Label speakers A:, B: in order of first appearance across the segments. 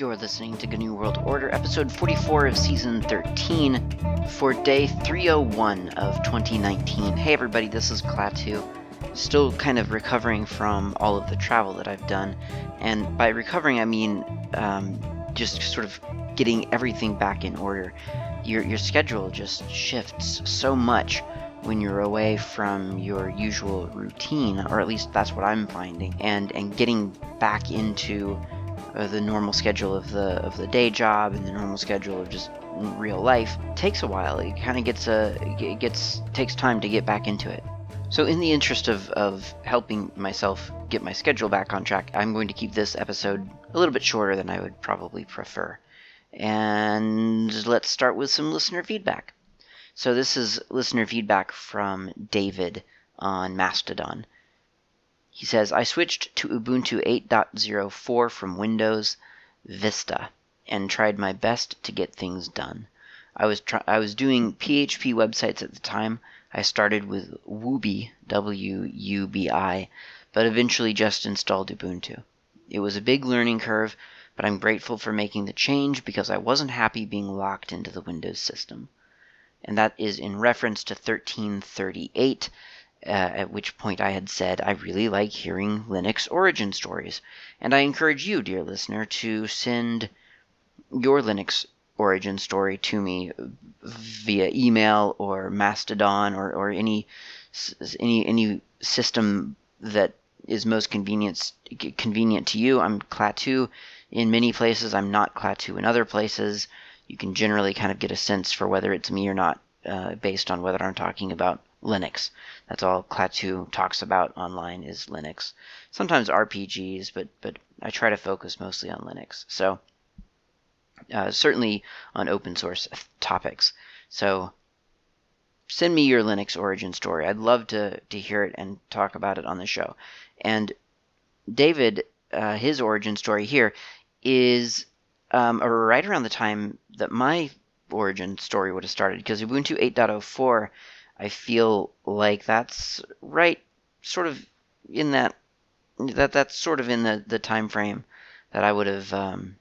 A: You're listening to GNU World Order, episode 44 of season 13, for day 301 of 2019. Hey everybody, this is Klaatu. Still kind of recovering from all of the travel that I've done, and by recovering I mean um, just sort of getting everything back in order. Your, your schedule just shifts so much when you're away from your usual routine, or at least that's what I'm finding, and, and getting back into uh, the normal schedule of the of the day job and the normal schedule of just real life takes a while. It kind of gets a it gets takes time to get back into it. So in the interest of, of helping myself get my schedule back on track, I'm going to keep this episode a little bit shorter than I would probably prefer. And let's start with some listener feedback. So this is listener feedback from David on Mastodon. He says, I switched to Ubuntu 8.04 from Windows Vista and tried my best to get things done. I was I was doing PHP websites at the time. I started with Wubi, W U B I, but eventually just installed Ubuntu. It was a big learning curve, but I'm grateful for making the change because I wasn't happy being locked into the Windows system. And that is in reference to 1338, uh, at which point I had said I really like hearing Linux origin stories. And I encourage you, dear listener, to send your Linux origin story to me via email or Mastodon or, or any any any system that is most convenient convenient to you. I'm Klaatu in many places. I'm not Klaatu in other places. You can generally kind of get a sense for whether it's me or not uh, based on whether I'm talking about Linux. That's all Klaatu talks about online is Linux. Sometimes RPGs, but but I try to focus mostly on Linux. So uh, certainly on open source topics. So send me your Linux origin story. I'd love to to hear it and talk about it on the show. And David, uh, his origin story here is um, right around the time that my origin story would have started because Ubuntu 8.04 I feel like that's right, sort of in that that that's sort of in the the time frame that I would have um,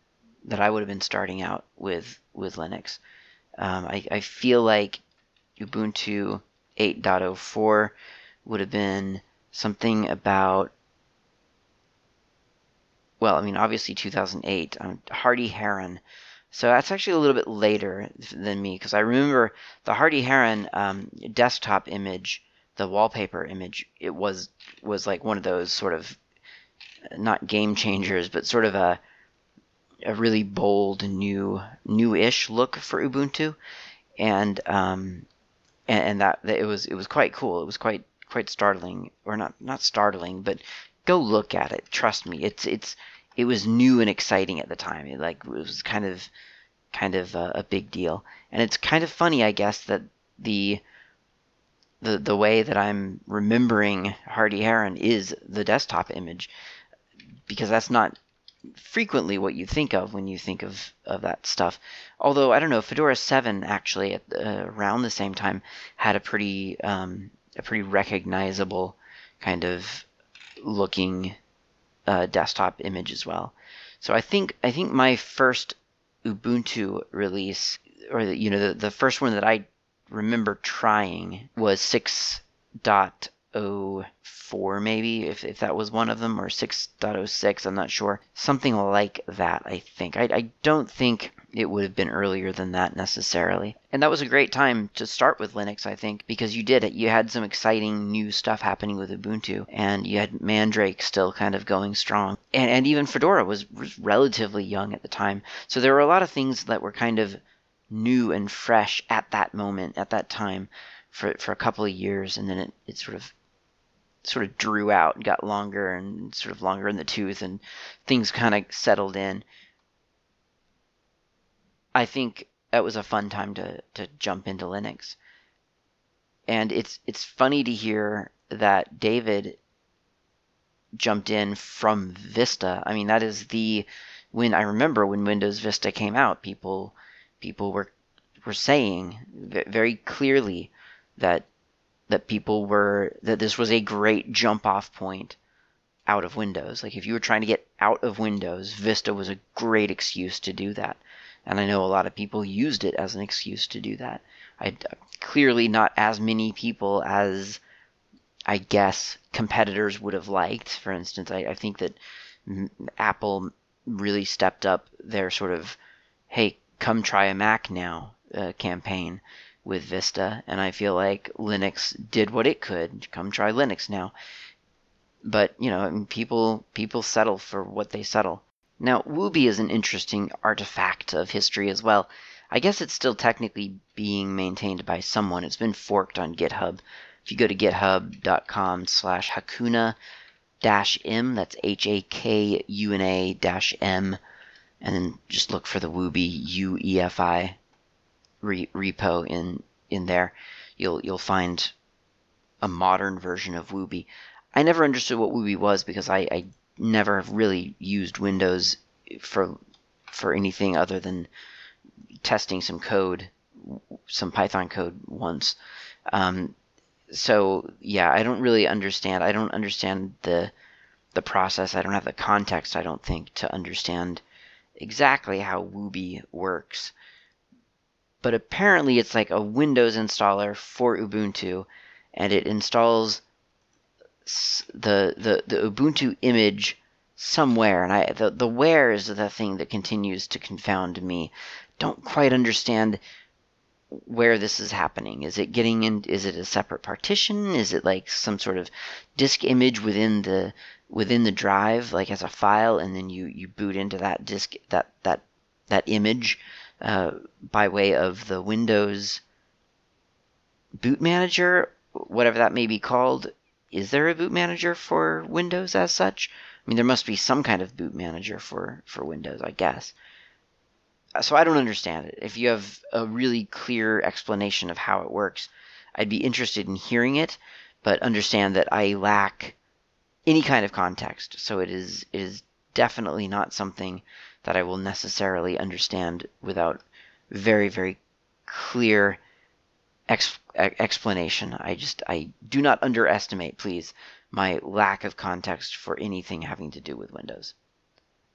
A: that I would have been starting out with with Linux. Um, I, I feel like Ubuntu 8.04 would have been something about well, I mean, obviously 2008. Um, Hardy Heron so that's actually a little bit later than me because I remember the Hardy Heron um, desktop image, the wallpaper image. It was was like one of those sort of not game changers, but sort of a a really bold new new-ish look for Ubuntu, and um, and, and that, that it was it was quite cool. It was quite quite startling, or not not startling, but go look at it. Trust me, it's it's it was new and exciting at the time. It like it was kind of kind of a, a big deal, and it's kind of funny, I guess, that the the the way that I'm remembering Hardy Heron is the desktop image, because that's not frequently what you think of when you think of, of that stuff. Although I don't know, Fedora 7 actually at uh, around the same time had a pretty um, a pretty recognizable kind of looking uh, desktop image as well. So I think I think my first Ubuntu release, or the, you know the, the first one that I remember trying was 6.04 maybe if, if that was one of them or 6.06 i'm not sure something like that i think I, I don't think it would have been earlier than that necessarily. And that was a great time to start with Linux, I think, because you did it. You had some exciting new stuff happening with Ubuntu, and you had Mandrake still kind of going strong. And, and even Fedora was, was relatively young at the time. So there were a lot of things that were kind of new and fresh at that moment, at that time, for, for a couple of years, and then it, it sort of sort of drew out and got longer and sort of longer in the tooth and things kind of settled in I think that was a fun time to to jump into Linux. And it's it's funny to hear that David jumped in from Vista. I mean, that is the when I remember when Windows Vista came out, people people were were saying very clearly that that people were that this was a great jump off point out of Windows. Like if you were trying to get out of Windows, Vista was a great excuse to do that. And I know a lot of people used it as an excuse to do that. I clearly not as many people as I guess competitors would have liked. For instance, I, I think that Apple really stepped up their sort of "Hey, come try a Mac now" uh, campaign with Vista, and I feel like Linux did what it could. Come try Linux now. But you know, people people settle for what they settle. Now, Wubi is an interesting artifact of history as well. I guess it's still technically being maintained by someone. It's been forked on GitHub. If you go to github.com slash hakuna dash m, that's H A K U N A dash M, and then just look for the Wubi U E F I re- repo in in there. You'll you'll find a modern version of Wubi. I never understood what Wubi was because I, I never really used Windows for for anything other than testing some code, some Python code once. Um, so yeah, I don't really understand. I don't understand the the process. I don't have the context. I don't think to understand exactly how Wubi works. But apparently, it's like a Windows installer for Ubuntu, and it installs the the, the Ubuntu image somewhere. And I the the where is the thing that continues to confound me. Don't quite understand where this is happening. Is it getting in? Is it a separate partition? Is it like some sort of disk image within the within the drive, like as a file, and then you you boot into that disk that that that image uh, by way of the Windows boot manager, whatever that may be called. Is there a boot manager for Windows as such? I mean, there must be some kind of boot manager for for Windows, I guess uh, so I don't understand it. If you have a really clear explanation of how it works, I'd be interested in hearing it, but understand that I lack any kind of context. So it is it is definitely not something that I will necessarily understand without very very clear ex- explanation. I just I do not underestimate, please, my lack of context for anything having to do with Windows.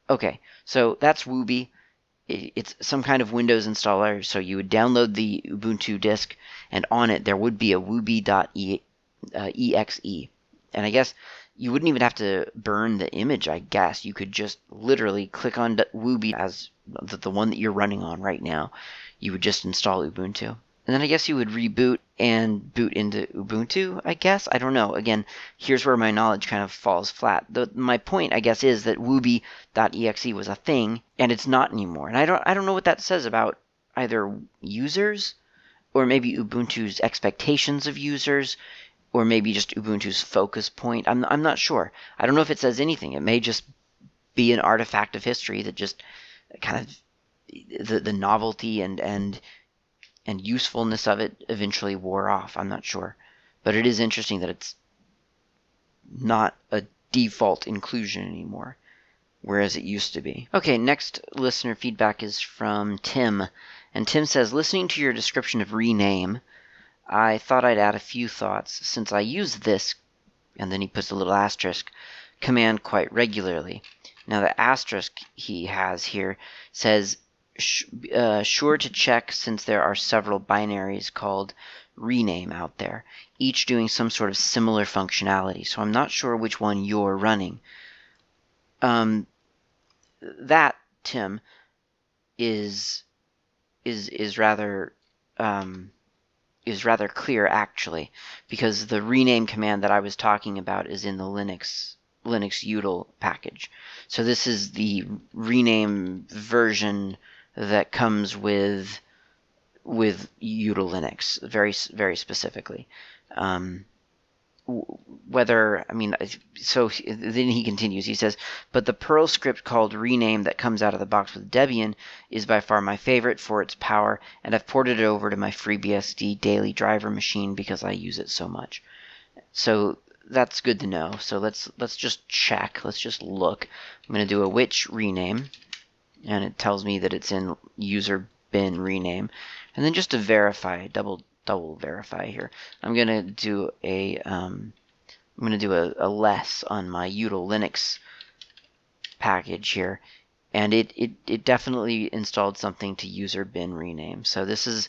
A: Okay, so that's Wubi it's some kind of Windows installer. So you would download the Ubuntu disk, and on it there would be a wubi.exe. Uh, and I guess you wouldn't even have to burn the image. I guess you could just literally click on Wubi as the, the one that you're running on right now. You would just install Ubuntu. And then I guess you would reboot and boot into Ubuntu, I guess. I don't know. Again, here's where my knowledge kind of falls flat. The, my point, I guess, is that Wubi.exe was a thing, and it's not anymore. And I don't, I don't know what that says about either users, or maybe Ubuntu's expectations of users, or maybe just Ubuntu's focus point. I'm, I'm not sure. I don't know if it says anything. It may just be an artifact of history that just kind of the, the novelty and, and and usefulness of it eventually wore off. I'm not sure. But it is interesting that it's not a default inclusion anymore, whereas it used to be. Okay, next listener feedback is from Tim. And Tim says, listening to your description of rename, I thought I'd add a few thoughts since I use this, and then he puts a little asterisk, command quite regularly. Now, the asterisk he has here says sh- uh, sure to check since there are several binaries called rename out there, each doing some sort of similar functionality. So I'm not sure which one you're running. Um, that Tim is is is rather um, is rather clear actually, because the rename command that I was talking about is in the Linux Linux util package. So this is the rename version that comes with with util Linux very very specifically. Um, whether I mean, so then he continues. He says, but the Perl script called rename that comes out of the box with Debian is by far my favorite for its power, and I've ported it over to my FreeBSD daily driver machine because I use it so much. So that's good to know. So let's let's just check. Let's just look. I'm going to do a which rename and it tells me that it's in user bin rename. And then just to verify, double double verify here, I'm gonna do a um, I'm to do a, a less on my util Linux package here. And it, it, it definitely installed something to user bin rename. So this is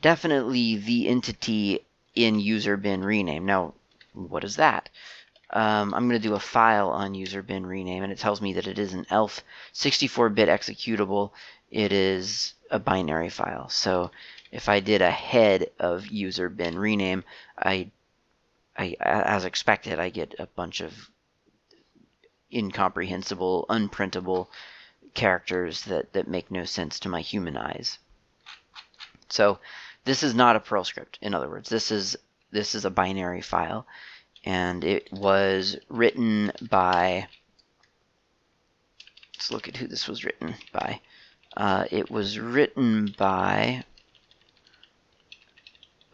A: definitely the entity in user bin rename. Now, what is that? Um, I'm going to do a file on user bin rename, and it tells me that it is an ELF 64-bit executable. It is a binary file. So if I did a head of user bin rename, I, I as expected, I get a bunch of incomprehensible, unprintable characters that, that make no sense to my human eyes. So this is not a Perl script. In other words, this is this is a binary file, and it was written by. Let's look at who this was written by. Uh, it was written by.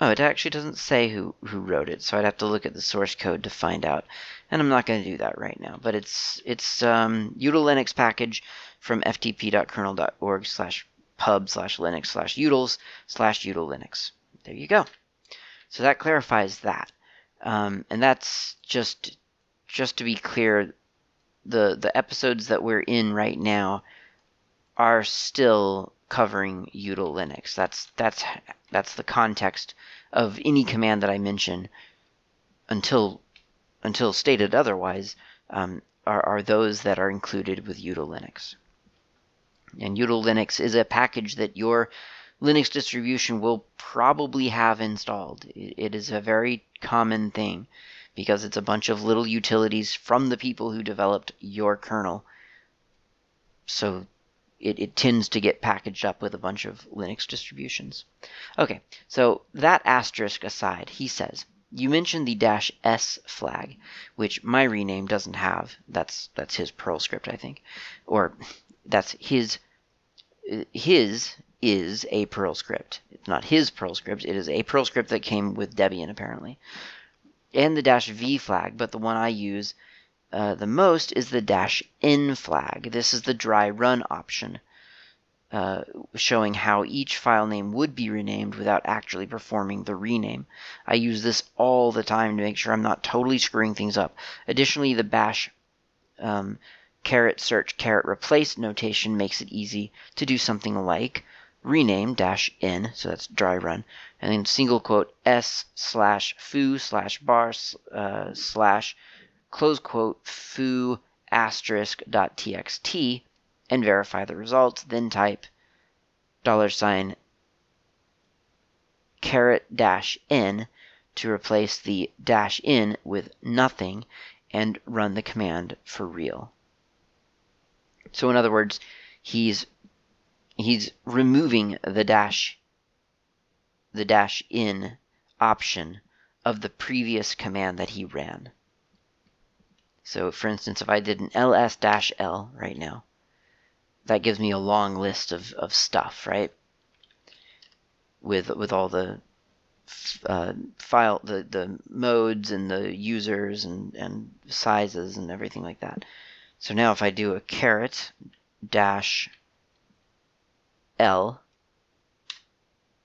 A: Oh, it actually doesn't say who, who wrote it, so I'd have to look at the source code to find out. And I'm not going to do that right now. But it's it's um, util Linux package from ftp.kernel.org slash pub slash linux slash utils slash util Linux. There you go. So that clarifies that. Um, and that's just just to be clear, the the episodes that we're in right now are still covering util Linux. That's that's that's the context of any command that I mention until until stated otherwise um, are, are those that are included with util Linux. And util Linux is a package that your Linux distribution will probably have installed. It is a very common thing because it's a bunch of little utilities from the people who developed your kernel. So it, it, tends to get packaged up with a bunch of Linux distributions. Okay, so that asterisk aside, he says, you mentioned the dash s flag, which my rename doesn't have. That's that's his Perl script, I think, or that's his uh, his is a Perl script. It's not his Perl script. It is a Perl script that came with Debian apparently, and the dash v flag. But the one I use uh, the most is the dash n flag. This is the dry run option, uh, showing how each file name would be renamed without actually performing the rename. I use this all the time to make sure I'm not totally screwing things up. Additionally, the bash um, caret search caret replace notation makes it easy to do something like rename dash n, so that's dry run, and then single quote s slash foo slash bar uh, slash close quote foo asterisk dot txt and verify the results, then type dollar sign caret dash n to replace the dash in with nothing and run the command for real. So in other words, he's he's removing the dash the dash in option of the previous command that he ran. So for instance, if I did an ls-l right now, that gives me a long list of, of stuff, right? With with all the uh, file the the modes and the users and and sizes and everything like that. So now if I do a caret dash l,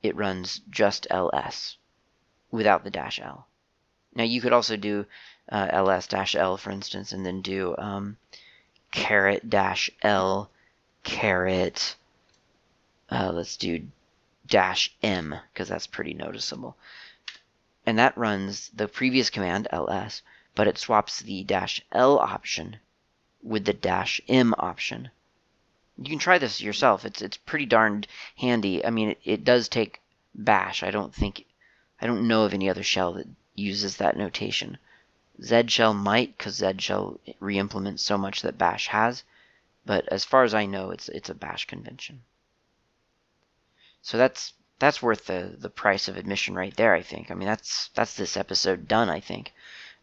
A: it runs just ls without the dash l. Now you could also do uh, ls-l, for instance, and then do um, caret dash l caret, uh, let's do dash m, because that's pretty noticeable. And that runs the previous command, ls, but it swaps the dash l option with the dash m option. You can try this yourself. It's it's pretty darned handy. I mean, it, it does take bash. I don't think, I don't know of any other shell that uses that notation. Z shell might, because Z shell re-implements so much that Bash has, but as far as I know, it's it's a Bash convention. So that's that's worth the the price of admission right there. I think. I mean, that's that's this episode done. I think.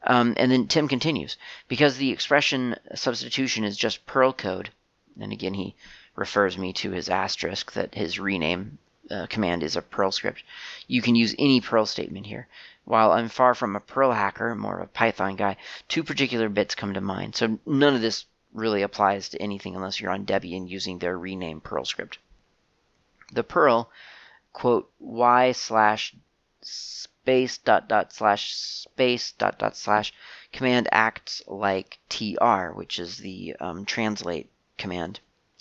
A: Um, and then Tim continues because the expression substitution is just Perl code, and again he refers me to his asterisk that his rename uh, command is a Perl script. You can use any Perl statement here. While I'm far from a Perl hacker, more of a Python guy, two particular bits come to mind. So none of this really applies to anything unless you're on Debian using their rename Perl script. The Perl, quote, y slash space dot dot slash space dot dot slash command acts like tr, which is the um, translate command.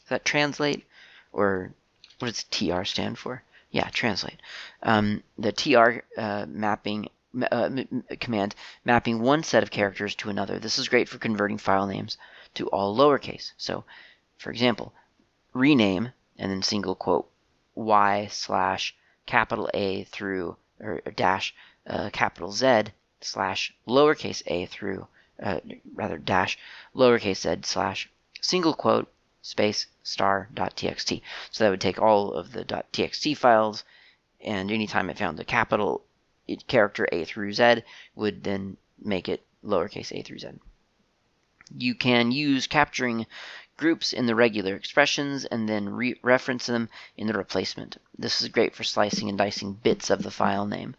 A: That translate? Or what does tr stand for? Yeah, translate. Um, the tr uh, mapping uh, command mapping one set of characters to another. This is great for converting file names to all lowercase. So, for example, rename and then single quote y slash capital A through or, or dash uh, capital Z slash lowercase a through uh, rather dash lowercase z slash single quote space star txt. So that would take all of the txt files, and anytime it found the capital character a through z, would then make it lowercase a through z. You can use capturing groups in the regular expressions and then re reference them in the replacement. This is great for slicing and dicing bits of the file name.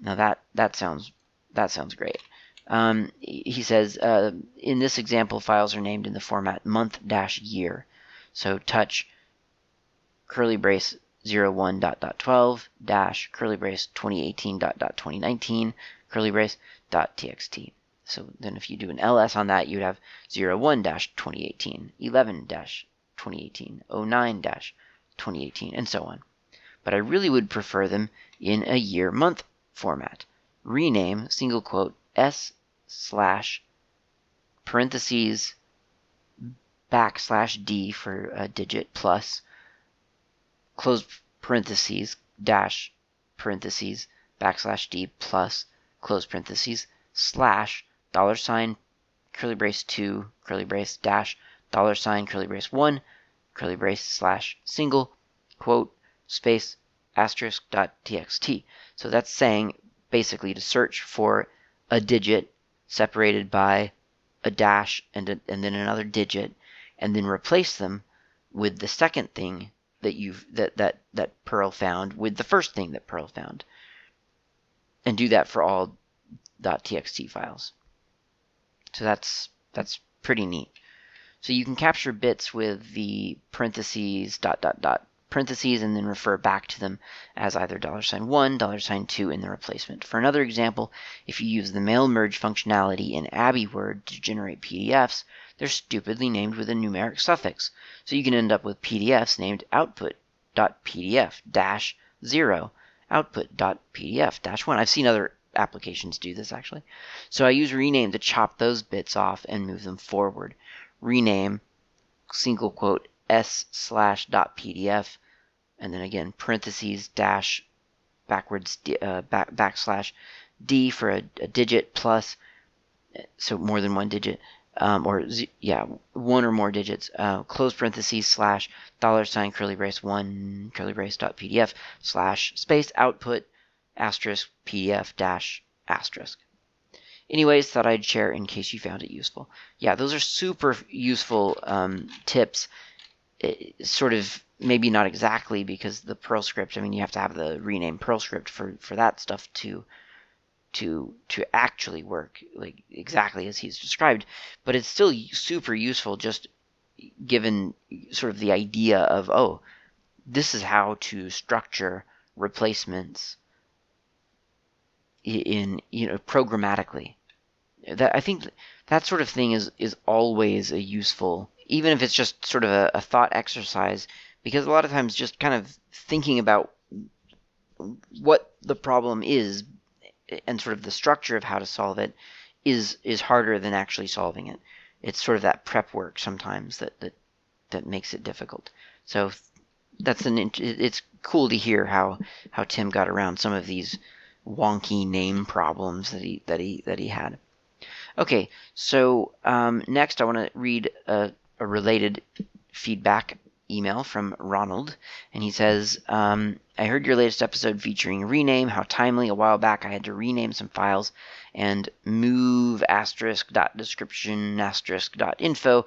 A: Now that that sounds that sounds great. Um, he says uh, in this example, files are named in the format month dash year. So touch curly brace 01 dot dot 12 dash curly brace 2018 dot dot 2019 curly brace dot txt. So then if you do an ls on that, you'd have 01 dash 2018, 11 dash 2018, 09 dash 2018, and so on. But I really would prefer them in a year month format. Rename single quote s slash parentheses backslash d for a digit plus close parentheses dash parentheses backslash d plus close parentheses slash dollar sign, curly brace 2, curly brace dash, dollar sign, curly brace 1, curly brace slash single, quote, space, asterisk dot txt. So that's saying basically to search for a digit separated by a dash and, a, and then another digit and then replace them with the second thing that you've that that that Perl found with the first thing that Perl found and do that for all .txt files. So that's that's pretty neat. So you can capture bits with the parentheses dot dot dot parentheses and then refer back to them as either dollar sign $1, dollar sign $2 in the replacement. For another example, if you use the mail merge functionality in AbiWord to generate PDFs, they're stupidly named with a numeric suffix. So you can end up with PDFs named output.pdf-0 output.pdf-1. I've seen other applications do this actually. So I use rename to chop those bits off and move them forward. Rename single quote s slash dot pdf and then again parentheses dash backwards uh, back, backslash d for a, a, digit plus so more than one digit um, or z- yeah one or more digits uh, close parentheses slash dollar sign curly brace one curly brace dot pdf slash space output asterisk pdf dash asterisk. Anyways, thought I'd share in case you found it useful. Yeah, those are super useful um, tips. It, sort of maybe not exactly because the Perl script. I mean, you have to have the rename Perl script for for that stuff to to to actually work like exactly as he's described. But it's still super useful, just given sort of the idea of oh, this is how to structure replacements in you know programmatically. That I think that sort of thing is is always a useful, even if it's just sort of a, a thought exercise, because a lot of times just kind of thinking about what the problem is and sort of the structure of how to solve it is is harder than actually solving it. It's sort of that prep work sometimes that that that makes it difficult. So that's an it's cool to hear how how Tim got around some of these wonky name problems that he that he that he had. Okay, so um, next I want to read a, a, related feedback email from Ronald, and he says, um, "I heard your latest episode featuring rename. How timely! A while back I had to rename some files and move asterisk dot description asterisk dot info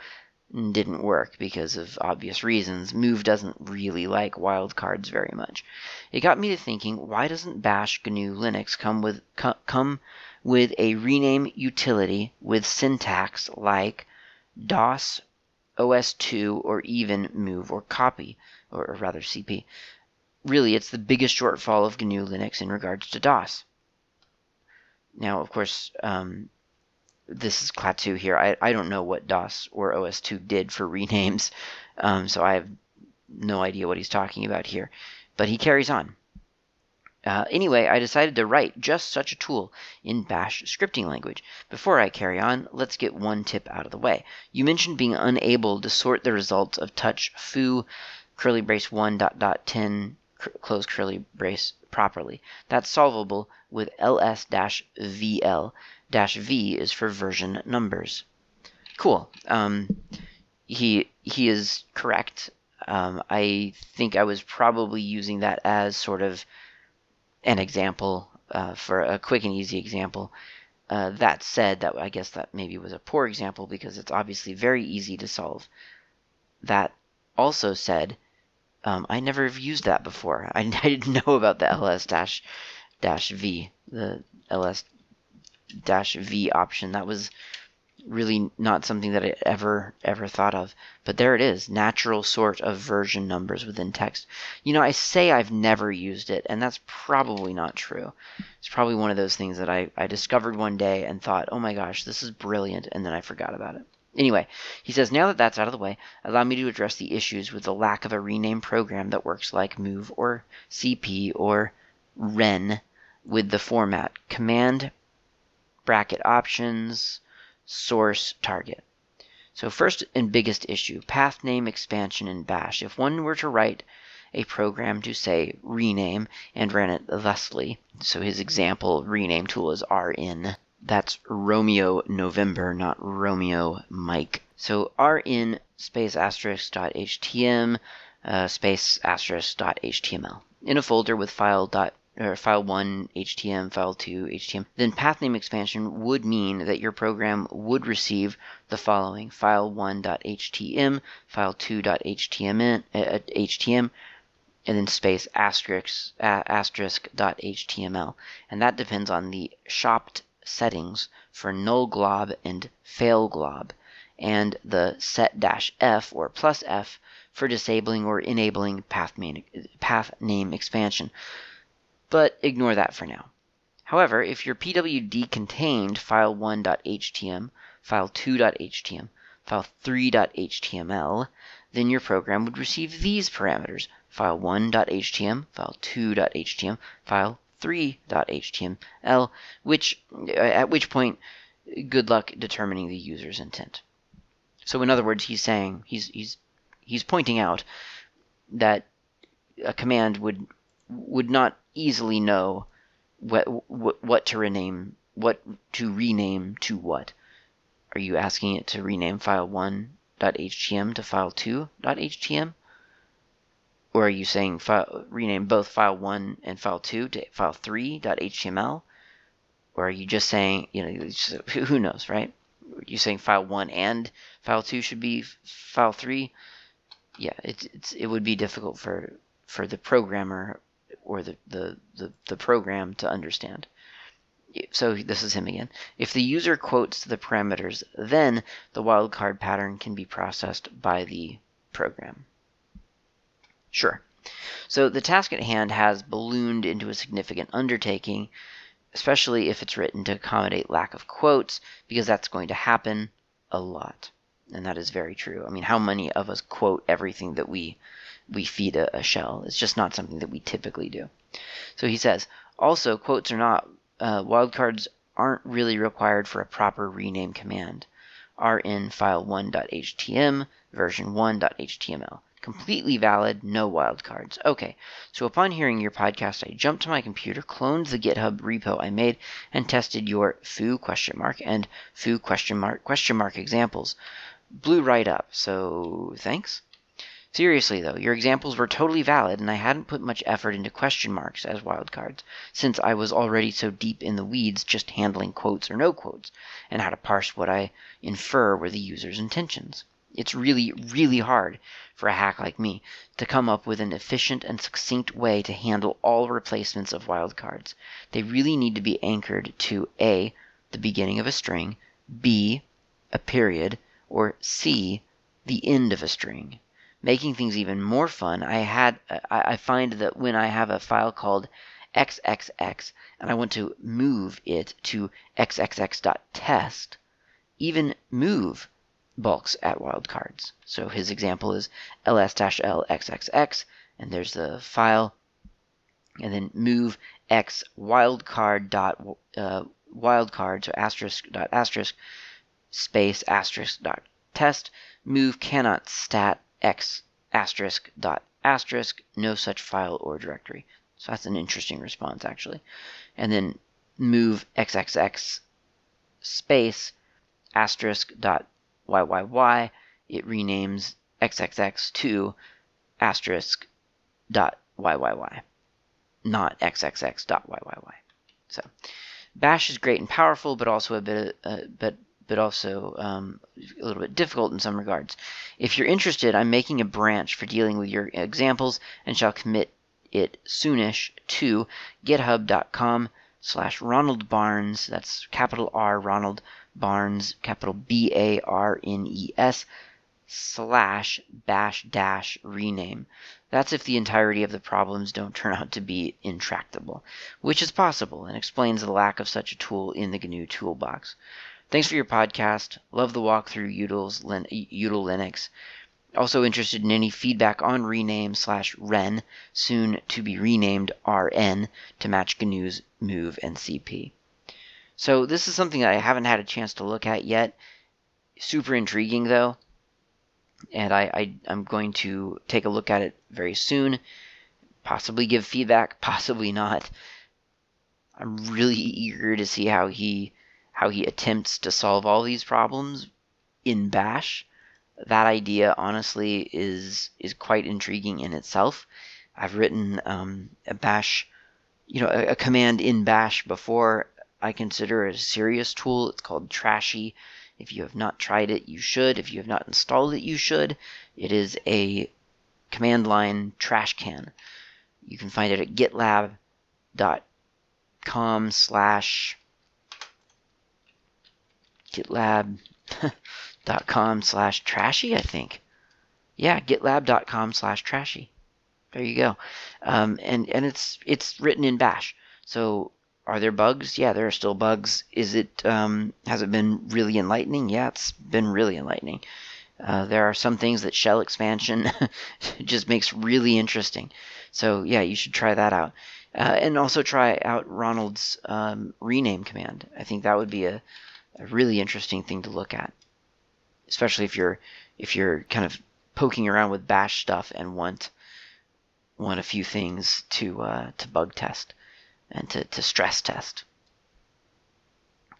A: didn't work because of obvious reasons. Move doesn't really like wildcards very much. It got me to thinking, why doesn't Bash GNU Linux come with co- come with a rename utility with syntax like DOS, OS2, or even move or copy, or, rather CP? Really, it's the biggest shortfall of GNU Linux in regards to DOS. Now, of course, um, this is Klaatu here. I, I don't know what DOS or OS2 did for renames, um, so I have no idea what he's talking about here. But he carries on. Uh, anyway, I decided to write just such a tool in Bash scripting language. Before I carry on, let's get one tip out of the way. You mentioned being unable to sort the results of touch foo curly brace 1 dot dot 10 close curly brace properly. That's solvable with ls-vl. Dash V is for version numbers. Cool. Um, he he is correct. Um, I think I was probably using that as sort of an example uh, for a quick and easy example. Uh, that said, that I guess that maybe was a poor example because it's obviously very easy to solve. That also said, um, I never have used that before. I, I didn't know about the ls dash dash v, the ls dash v option. That was really not something that I ever ever thought of. But there it is, natural sort of version numbers within text. You know, I say I've never used it, and that's probably not true. It's probably one of those things that I, I discovered one day and thought, oh my gosh, this is brilliant, and then I forgot about it. Anyway, he says, now that that's out of the way, allow me to address the issues with the lack of a rename program that works like move or cp or ren with the format command bracket options source target. So first and biggest issue, path name expansion in bash. If one were to write a program to say rename and ran it thusly, so his example rename tool is rn, that's Romeo November, not Romeo Mike. So rn space asterisk dot htm uh, space asterisk dot html in a folder with file dot or file 1 HTM, file 2 HTM, then path name expansion would mean that your program would receive the following file 1.htm, file 2.htm, uh, HTM, and then space asterisk, uh, asterisk.html. And that depends on the shopt settings for null glob and fail glob, and the set dash f or plus f for disabling or enabling path, main, path name expansion but ignore that for now. However, if your PWD contained file 1.htm, file 2.htm, file 3.html, then your program would receive these parameters file 1.htm, file 2.htm, file 3.html, which uh, at which point good luck determining the user's intent. So in other words, he's saying he's he's he's pointing out that a command would would not easily know what, what what to rename what to rename to what. Are you asking it to rename file 1.htm to file 2.htm? Or are you saying file, rename both file 1 and file 2 to file 3.html? Or are you just saying, you know, who knows, right? You're you saying file 1 and file 2 should be file 3? Yeah, it's, it's, it would be difficult for, for the programmer or the, the, the, the program to understand. So this is him again. If the user quotes the parameters, then the wildcard pattern can be processed by the program. Sure. So the task at hand has ballooned into a significant undertaking, especially if it's written to accommodate lack of quotes, because that's going to happen a lot. And that is very true. I mean, how many of us quote everything that we we feed a, a, shell. It's just not something that we typically do. So he says, also, quotes are not, uh, wildcards aren't really required for a proper rename command. rn file 1.htm, version 1.html. Completely valid, no wildcards. Okay, so upon hearing your podcast, I jumped to my computer, cloned the GitHub repo I made, and tested your foo question mark and foo question mark question mark examples. Blew right up, so thanks. Seriously, though, your examples were totally valid, and I hadn't put much effort into question marks as wildcards, since I was already so deep in the weeds just handling quotes or no quotes, and how to parse what I infer were the user's intentions. It's really, really hard for a hack like me to come up with an efficient and succinct way to handle all replacements of wildcards. They really need to be anchored to A. the beginning of a string, B. a period, or C. the end of a string making things even more fun, I had I, I find that when I have a file called xxx and I want to move it to xxx.test, even move bulks at wildcards. So his example is ls-lxxx, and there's the file, and then move x wildcard dot uh, wildcard, so asterisk dot asterisk space asterisk dot test move cannot stat x asterisk dot asterisk no such file or directory. So that's an interesting response actually. And then move xxx space asterisk dot YYY, it renames XXX to asterisk dot YYY, not XXX dot YYY. So, Bash is great and powerful, but also a bit, uh, but but also um, a little bit difficult in some regards. If you're interested, I'm making a branch for dealing with your examples and shall commit it soonish to github.com slash Ronald Barnes, that's capital R Ronald Barnes, capital B A R N E S, slash bash dash rename. That's if the entirety of the problems don't turn out to be intractable, which is possible and explains the lack of such a tool in the GNU toolbox. Thanks for your podcast. Love the walkthrough Utils, Lin, Linux. Also interested in any feedback on rename slash ren, soon to be renamed rn, to match GNU's move and CP. So this is something that I haven't had a chance to look at yet. Super intriguing though, and I, I I'm going to take a look at it very soon. Possibly give feedback, possibly not. I'm really eager to see how he how he attempts to solve all these problems in Bash. That idea, honestly, is is quite intriguing in itself. I've written um, a Bash, you know, a, a command in Bash before I consider it a serious tool. It's called Trashy. If you have not tried it, you should. If you have not installed it, you should. It is a command line trash can. You can find it at gitlab.com slash gitlab.com slash trashy, I think. Yeah, gitlab.com slash trashy. There you go. Um, and, and it's it's written in bash. So are there bugs? Yeah, there are still bugs. Is it um, has it been really enlightening? Yeah, it's been really enlightening. Uh, there are some things that shell expansion just makes really interesting. So yeah, you should try that out, uh, and also try out Ronald's um, rename command. I think that would be a, a really interesting thing to look at, especially if you're if you're kind of poking around with Bash stuff and want want a few things to uh, to bug test and to, to stress test.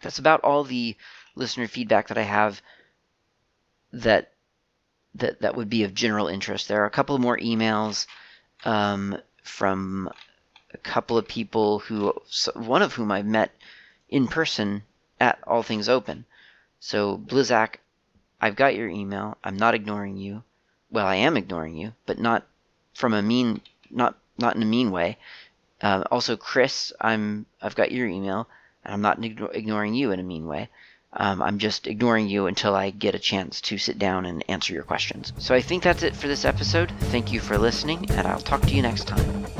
A: That's about all the listener feedback that I have that that that would be of general interest. There are a couple more emails um, from a couple of people who, one of whom I've met in person at All Things Open. So Blizzak, I've got your email. I'm not ignoring you. Well, I am ignoring you, but not from a mean, not not in a mean way. Uh, also, Chris, I'm I've got your email, and I'm not ignoring you in a mean way. Um, I'm just ignoring you until I get a chance to sit down and answer your questions. So I think that's it for this episode. Thank you for listening, and I'll talk to you next time.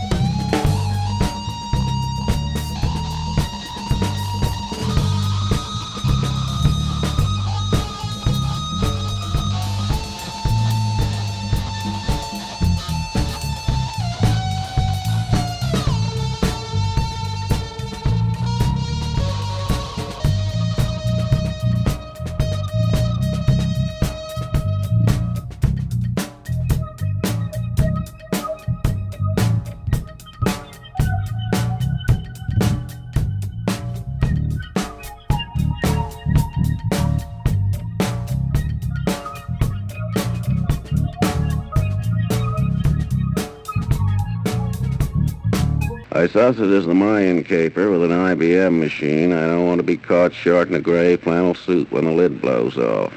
B: Isosceles the Mayan caper with an IBM machine. I don't want to be caught short in a gray flannel suit when the lid blows off.